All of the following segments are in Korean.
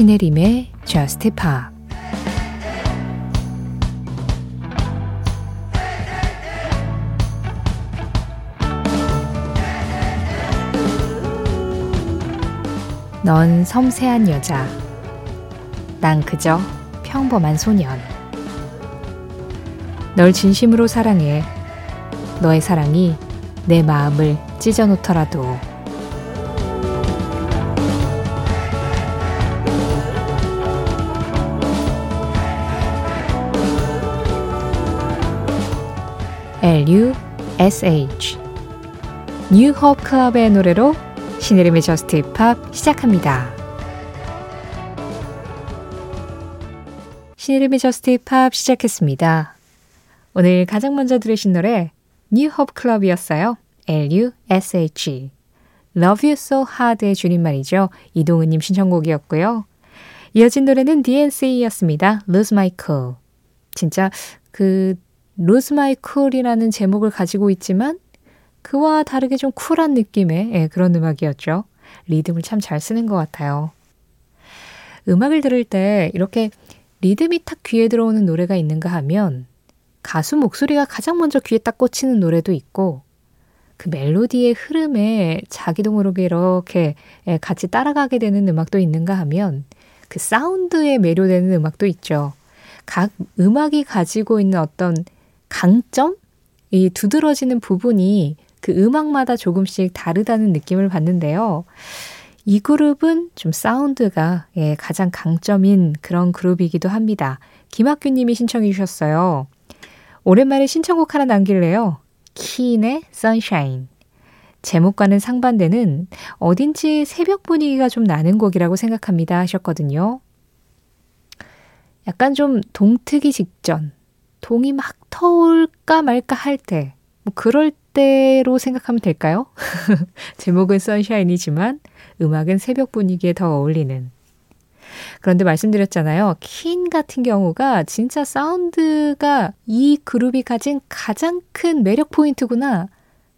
신혜림의 Just Pop 넌 섬세한 여자. 난 그저 평범한 소년. 널 진심으로 사랑해. 너의 사랑이 내 마음을 찢어놓더라도. L-U-S-H New Hope Club의 노래로 신혜림의 Just Pop 시작합니다. 신혜림의 Just Pop 시작했습니다. 오늘 가장 먼저 들으신 노래 New Hope Club이었어요. L-U-S-H Love You So Hard의 줄임말이죠. 이동은님 신청곡이었고요. 이어진 노래는 DNC였습니다. Lose My Cool. 진짜 그 Lose My Cool이라는 제목을 가지고 있지만 그와 다르게 좀 쿨한 느낌의 예, 그런 음악이었죠. 리듬을 참 잘 쓰는 것 같아요. 음악을 들을 때 이렇게 리듬이 탁 귀에 들어오는 노래가 있는가 하면 가수 목소리가 가장 먼저 귀에 딱 꽂히는 노래도 있고 그 멜로디의 흐름에 자기도 모르게 이렇게 예, 같이 따라가게 되는 음악도 있는가 하면 그 사운드에 매료되는 음악도 있죠. 각 음악이 가지고 있는 어떤 강점? 이 두드러지는 부분이 그 음악마다 조금씩 다르다는 느낌을 받는데요. 이 그룹은 좀 사운드가 예, 가장 강점인 그런 그룹이기도 합니다. 김학규 님이 신청해 주셨어요. 오랜만에 신청곡 하나 남길래요. 키인의 Sunshine. 제목과는 상반되는 어딘지 새벽 분위기가 좀 나는 곡이라고 생각합니다 하셨거든요. 약간 좀 동트기 직전, 동이 막 터올까 말까 할 때, 뭐 그럴 때로 생각하면 될까요? 제목은 선샤인이지만 음악은 새벽 분위기에 더 어울리는. 그런데 말씀드렸잖아요. 킨 같은 경우가 진짜 사운드가 이 그룹이 가진 가장 큰 매력 포인트구나.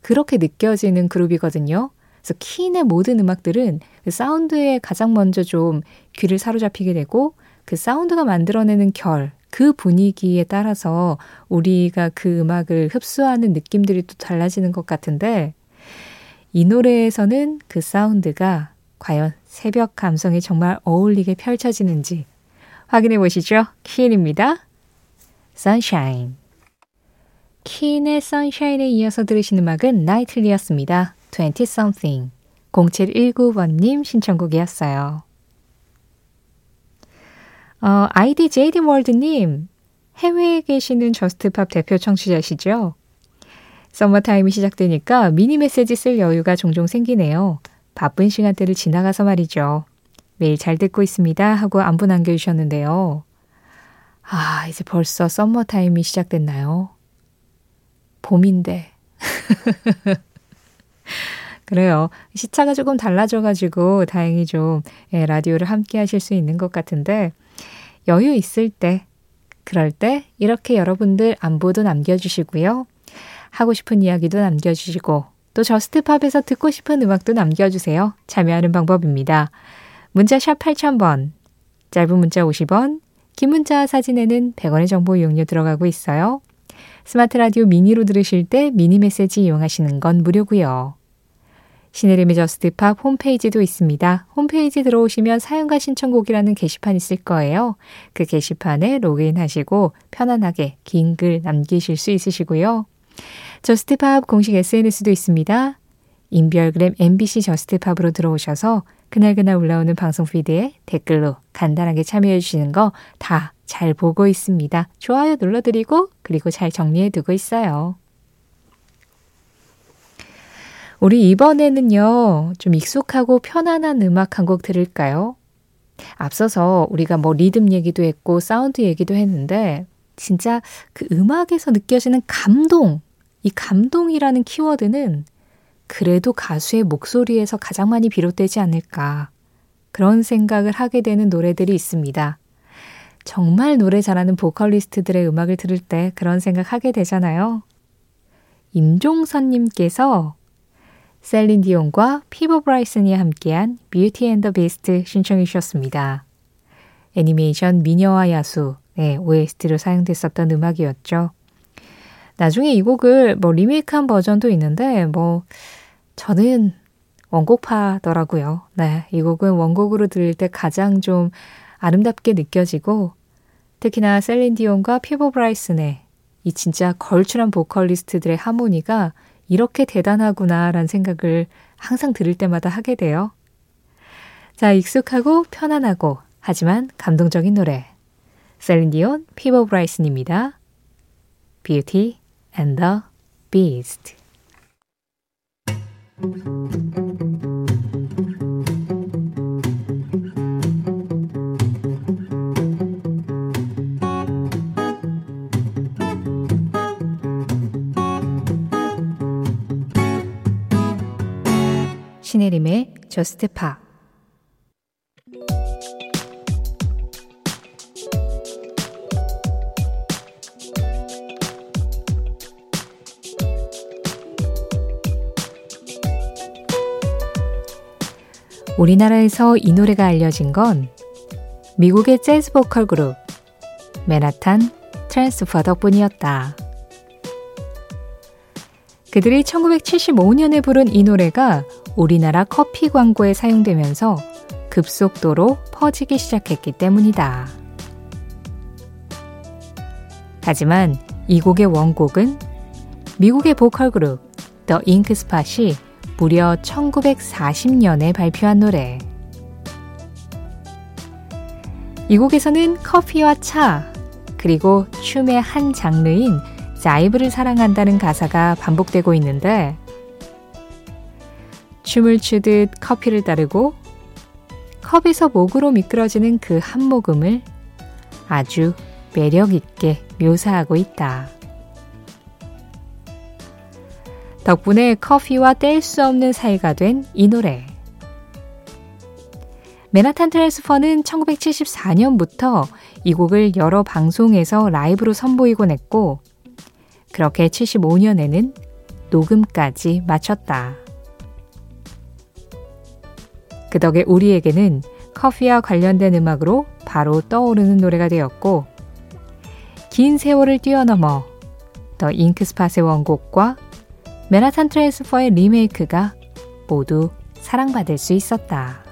그렇게 느껴지는 그룹이거든요. 그래서 킨의 모든 음악들은 그 사운드에 가장 먼저 좀 귀를 사로잡히게 되고 그 사운드가 만들어내는 결, 그 분위기에 따라서 우리가 그 음악을 흡수하는 느낌들이 또 달라지는 것 같은데 이 노래에서는 그 사운드가 과연 새벽 감성에 정말 어울리게 펼쳐지는지 확인해 보시죠. 퀸입니다. Sunshine. 퀸의 Sunshine에 이어서 들으신 음악은 Nightly였습니다. 20 something. 0719번님 신청곡이었어요. 어, 아이디 JD 월드님, 해외에 계시는 Just Pop 대표 청취자시죠? 썸머타임이 시작되니까 미니 메시지 쓸 여유가 종종 생기네요. 바쁜 시간대를 지나가서 말이죠. 매일 잘 듣고 있습니다. 하고 안부 남겨주셨는데요. 아, 이제 벌써 썸머타임이 시작됐나요? 봄인데. 그래요. 시차가 조금 달라져가지고 다행히 좀 예, 라디오를 함께 하실 수 있는 것 같은데 여유 있을 때, 그럴 때 이렇게 여러분들 안부도 남겨주시고요. 하고 싶은 이야기도 남겨주시고 또 저스트팝에서 듣고 싶은 음악도 남겨주세요. 참여하는 방법입니다. 문자 샵 8000번, 짧은 문자 50원, 긴 문자 사진에는 100원의 정보 이용료 들어가고 있어요. 스마트 라디오 미니로 들으실 때 미니 메시지 이용하시는 건 무료고요. 신혜림의 Just Pop 홈페이지도 있습니다. 홈페이지 들어오시면 사연과 신청곡이라는 게시판 있을 거예요. 그 게시판에 로그인 하시고 편안하게 긴 글 남기실 수 있으시고요. Just Pop 공식 SNS도 있습니다. 인별그램 MBC Just Pop으로 들어오셔서 그날그날 올라오는 방송 피드에 댓글로 간단하게 참여해 주시는 거 다 잘 보고 있습니다. 좋아요 눌러드리고 그리고 잘 정리해 두고 있어요. 우리 이번에는요, 좀 익숙하고 편안한 음악 한 곡 들을까요? 앞서서 우리가 뭐 리듬 얘기도 했고, 사운드 얘기도 했는데, 진짜 그 음악에서 느껴지는 감동, 이 감동이라는 키워드는 그래도 가수의 목소리에서 가장 많이 비롯되지 않을까. 그런 생각을 하게 되는 노래들이 있습니다. 정말 노래 잘하는 보컬리스트들의 음악을 들을 때 그런 생각 하게 되잖아요. 임종선님께서 셀린 디온과 피보 브라이슨이 함께한 Beauty and the Beast 신청해 주셨습니다. 애니메이션 미녀와 야수 네, OST로 사용됐었던 음악이었죠. 나중에 이 곡을 뭐 리메이크한 버전도 있는데 뭐 저는 원곡파더라고요. 네, 이 곡은 원곡으로 들을 때 가장 좀 아름답게 느껴지고 특히나 셀린 디온과 피보 브라이슨의 이 진짜 걸출한 보컬리스트들의 하모니가 이렇게 대단하구나라는 생각을 항상 들을 때마다 하게 돼요. 자, 익숙하고 편안하고 하지만 감동적인 노래. 셀린 디온, 피버 브라이슨입니다. Beauty and the Beast. 신혜림의 저스트 파 우리나라에서 이 노래가 알려진 건 미국의 재즈 보컬 그룹 맨하탄 트랜스퍼 덕분이었다. 그들이 1975년에 부른 이 노래가 우리나라 커피 광고에 사용되면서 급속도로 퍼지기 시작했기 때문이다. 하지만 이 곡의 원곡은 미국의 보컬 그룹 더 잉크스팟이 무려 1940년에 발표한 노래. 이 곡에서는 커피와 차, 그리고 춤의 한 장르인 자이브를 사랑한다는 가사가 반복되고 있는데, 춤을 추듯 커피를 따르고 컵에서 목으로 미끄러지는 그 한 모금을 아주 매력 있게 묘사하고 있다. 덕분에 커피와 뗄 수 없는 사이가 된 이 노래. 맨하탄 트랜스퍼는 1974년부터 이 곡을 여러 방송에서 라이브로 선보이곤 했고, 그렇게 75년에는 녹음까지 마쳤다. 그 덕에 우리에게는 커피와 관련된 음악으로 바로 떠오르는 노래가 되었고, 긴 세월을 뛰어넘어 더 잉크스팟의 원곡과 맨하탄 트랜스퍼의 리메이크가 모두 사랑받을 수 있었다.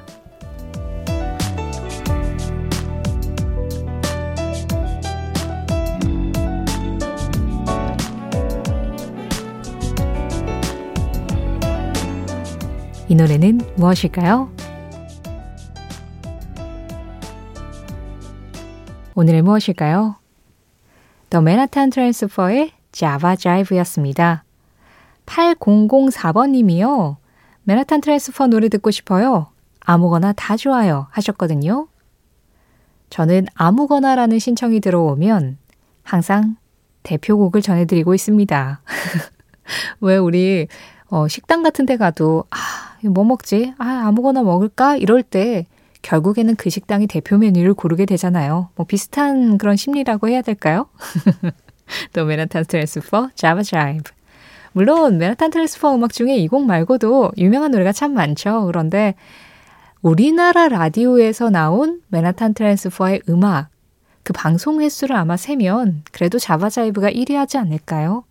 이 노래는 무엇일까요? 오늘의 무엇일까요? 더 맨하탄 트랜스퍼의 Java Jive였습니다. 8004번님이요. 맨하탄 트랜스퍼 노래 듣고 싶어요. 아무거나 다 좋아요. 하셨거든요. 저는 아무거나라는 신청이 들어오면 항상 대표곡을 전해드리고 있습니다. 왜 우리 어, 식당 같은 데 가도 아, 뭐 먹지? 아, 아무거나 먹을까? 이럴 때 결국에는 그 식당이 대표 메뉴를 고르게 되잖아요. 뭐 비슷한 그런 심리라고 해야 될까요? 또 맨하탄 트랜스퍼 Java Jive 물론 맨하탄 트랜스퍼 음악 중에 이 곡 말고도 유명한 노래가 참 많죠. 그런데 우리나라 라디오에서 나온 맨하탄 트랜스퍼의 음악 그 방송 횟수를 아마 세면 그래도 Java Jive가 1위 하지 않을까요?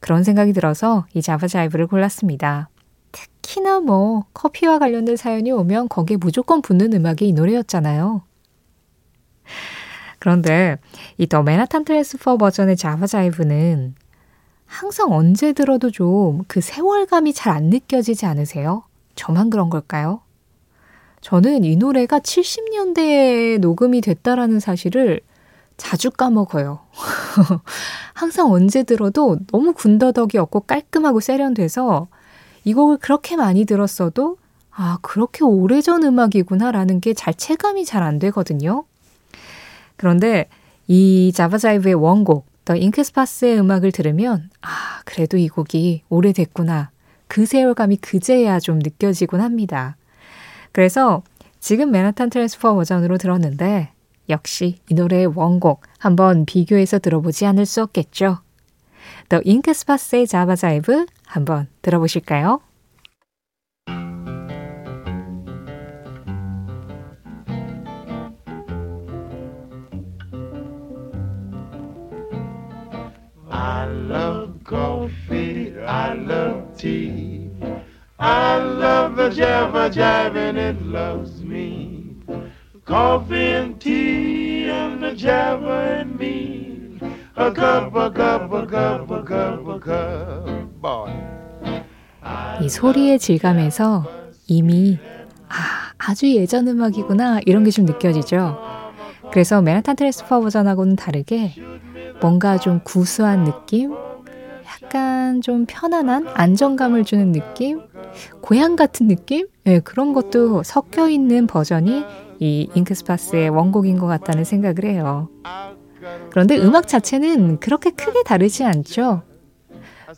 그런 생각이 들어서 이 Java Jive를 골랐습니다. 특히나 뭐 커피와 관련된 사연이 오면 거기에 무조건 붙는 음악이 이 노래였잖아요. 그런데 이 더 맨하탄 트랜스퍼 버전의 Java Jive는 항상 언제 들어도 좀 그 세월감이 잘 안 느껴지지 않으세요? 저만 그런 걸까요? 저는 이 노래가 70년대에 녹음이 됐다라는 사실을 자주 까먹어요. 항상 언제 들어도 너무 군더더기 없고 깔끔하고 세련돼서 이 곡을 그렇게 많이 들었어도 아, 그렇게 오래전 음악이구나라는 게 잘 체감이 잘 안 되거든요. 그런데 이 Java Jive의 원곡, 더 잉크 스파츠의 음악을 들으면 아, 그래도 이 곡이 오래됐구나. 그 세월감이 그제야 좀 느껴지곤 합니다. 그래서 지금 맨하탄 트랜스퍼 버전으로 들었는데 역시 이 노래의 원곡 한번 비교해서 들어보지 않을 수 없겠죠. 더 잉크스파스의 자바자이브 한번 들어보실까요? I love coffee, I love tea. I love the Java Jive and it loves me. Coffee and tea and the Java and me. A cup 이 소리의 질감에서 이미 아, 아주 예전 음악이구나 이런 게 좀 느껴지죠. 그래서 맨하탄 트랜스퍼 버전하고는 다르게 뭔가 좀 구수한 느낌, 약간 좀 편안한 안정감을 주는 느낌, 고향 같은 느낌? 네, 그런 것도 섞여 있는 버전이 이 잉크 스파츠의 원곡인 것 같다는 생각을 해요. 그런데 음악 자체는 그렇게 크게 다르지 않죠.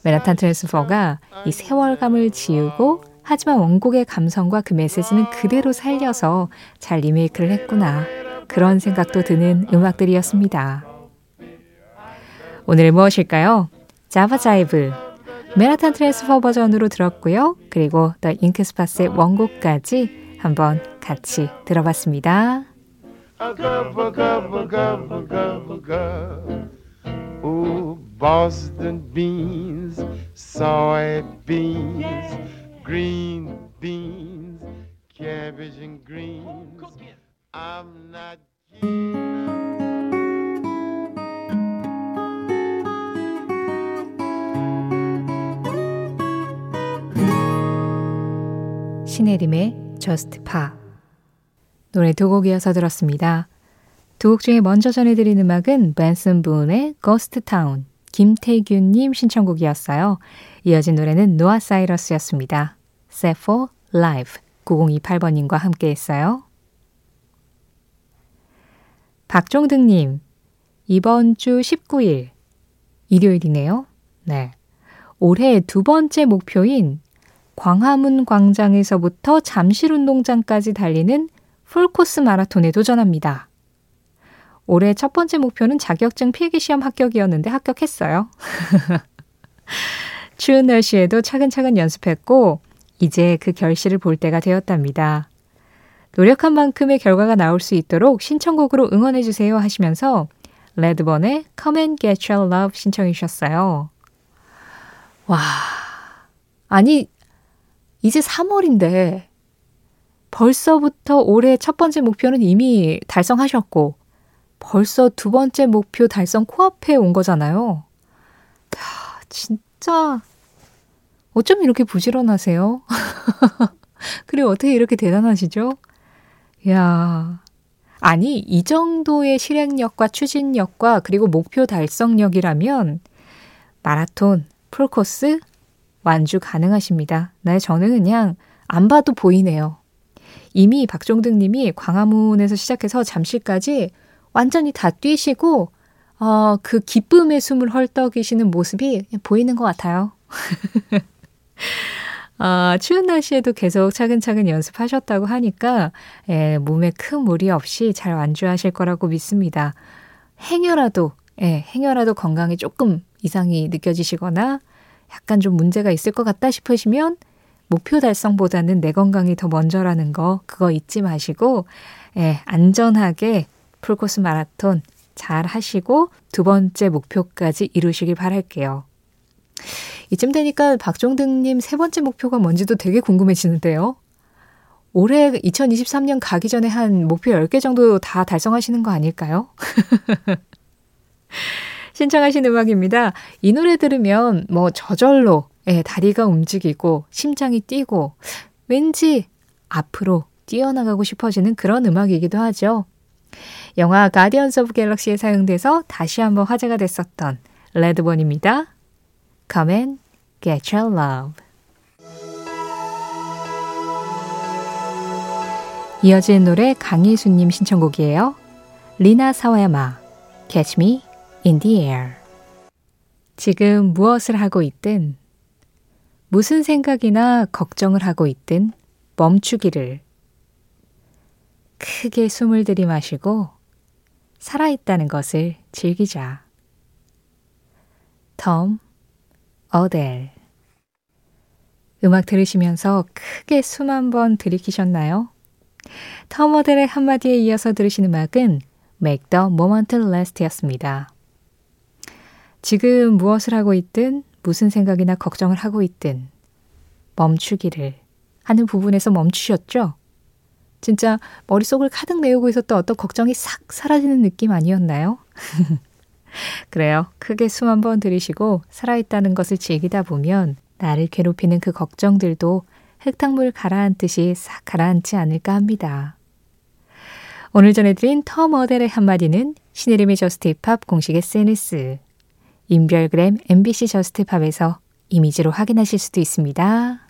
맨하탄 트랜스퍼가 이 세월감을 지우고 하지만 원곡의 감성과 그 메시지는 그대로 살려서 잘 리메이크를 했구나. 그런 생각도 드는 음악들이었습니다. 오늘 무엇일까요? Java Jive, 맨하탄 트랜스퍼 버전으로 들었고요. 그리고 더 잉크 스파츠의 원곡까지 한번 같이 들어봤습니다. Boston beans, soybeans, green beans, cabbage and greens. I'm not. 신혜림의 Just Pa 노래 두 곡 이어서 들었습니다. 두 곡 중에 먼저 전해드린 음악은 벤슨 부의 Ghost Town 김태균님 신청곡이었어요. 이어진 노래는 노아 사이러스였습니다. Set for Live 9028번님과 함께 했어요. 박종등님, 이번 주 19일, 일요일이네요. 네. 올해 두 번째 목표인 광화문 광장에서부터 잠실 운동장까지 달리는 풀코스 마라톤에 도전합니다. 올해 첫 번째 목표는 자격증 필기시험 합격이었는데 합격했어요. 추운 날씨에도 차근차근 연습했고, 이제 그 결실을 볼 때가 되었답니다. 노력한 만큼의 결과가 나올 수 있도록 신청곡으로 응원해주세요 하시면서 레드번의 Come and Get Your Love 신청해 주셨어요. 와, 아니, 이제 3월인데 벌써부터 올해 첫 번째 목표는 이미 달성하셨고 벌써 두 번째 목표 달성 코앞에 온 거잖아요. 야, 진짜 어쩜 이렇게 부지런하세요? 그리고 어떻게 이렇게 대단하시죠? 야 아니, 이 정도의 실행력과 추진력과 그리고 목표 달성력이라면 마라톤, 풀코스 완주 가능하십니다. 네, 저는 그냥 안 봐도 보이네요. 이미 박종등 님이 광화문에서 시작해서 잠실까지 완전히 다 뛰시고, 어, 그 기쁨의 숨을 헐떡이시는 모습이 보이는 것 같아요. 아, 추운 날씨에도 계속 차근차근 연습하셨다고 하니까 예, 몸에 큰 무리 없이 잘 완주하실 거라고 믿습니다. 행여라도 예, 행여라도 건강에 조금 이상이 느껴지시거나 약간 좀 문제가 있을 것 같다 싶으시면 목표 달성보다는 내 건강이 더 먼저라는 거 그거 잊지 마시고 예, 안전하게 풀코스 마라톤 잘 하시고 두 번째 목표까지 이루시길 바랄게요. 이쯤 되니까 박종등님 세 번째 목표가 뭔지도 되게 궁금해지는데요. 올해 2023년 가기 전에 한 목표 10개 정도 다 달성하시는 거 아닐까요? 신청하신 음악입니다. 이 노래 들으면 뭐 저절로 예, 다리가 움직이고 심장이 뛰고 왠지 앞으로 뛰어나가고 싶어지는 그런 음악이기도 하죠. 영화 Guardians of Galaxy에 사용돼서 다시 한번 화제가 됐었던 레드본입니다. Come and get your love. 이어진 노래 강희수님 신청곡이에요. 리나 사와야마, Catch Me in the Air. 지금 무엇을 하고 있든, 무슨 생각이나 걱정을 하고 있든 멈추기를. 크게 숨을 들이마시고 살아있다는 것을 즐기자. 톰 어델. 음악 들으시면서 크게 숨 한 번 들이키셨나요? 톰 어델의 한마디에 이어서 들으신 음악은 Make the Moment Last 였습니다. 지금 무엇을 하고 있든, 무슨 생각이나 걱정을 하고 있든, 멈추기를, 하는 부분에서 멈추셨죠? 진짜 머릿속을 가득 메우고 있었던 어떤 걱정이 싹 사라지는 느낌 아니었나요? 그래요. 크게 숨 한번 들이쉬고 살아있다는 것을 즐기다 보면 나를 괴롭히는 그 걱정들도 흙탕물 가라앉듯이 싹 가라앉지 않을까 합니다. 오늘 전해드린 터 머델의 한마디는 신혜림의 Just Pop 공식 SNS, 인별그램 MBC Just Pop에서 이미지로 확인하실 수도 있습니다.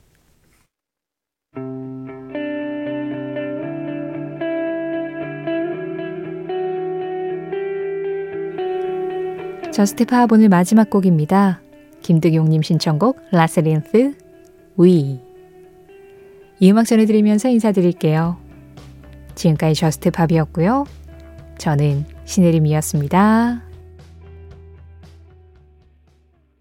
Just Pop 오늘 마지막 곡입니다. 김득용님 신청곡 라스린스 위. 이 음악 전해드리면서 인사드릴게요. 지금까지 저스트 팝이었고요. 저는 신혜림이었습니다.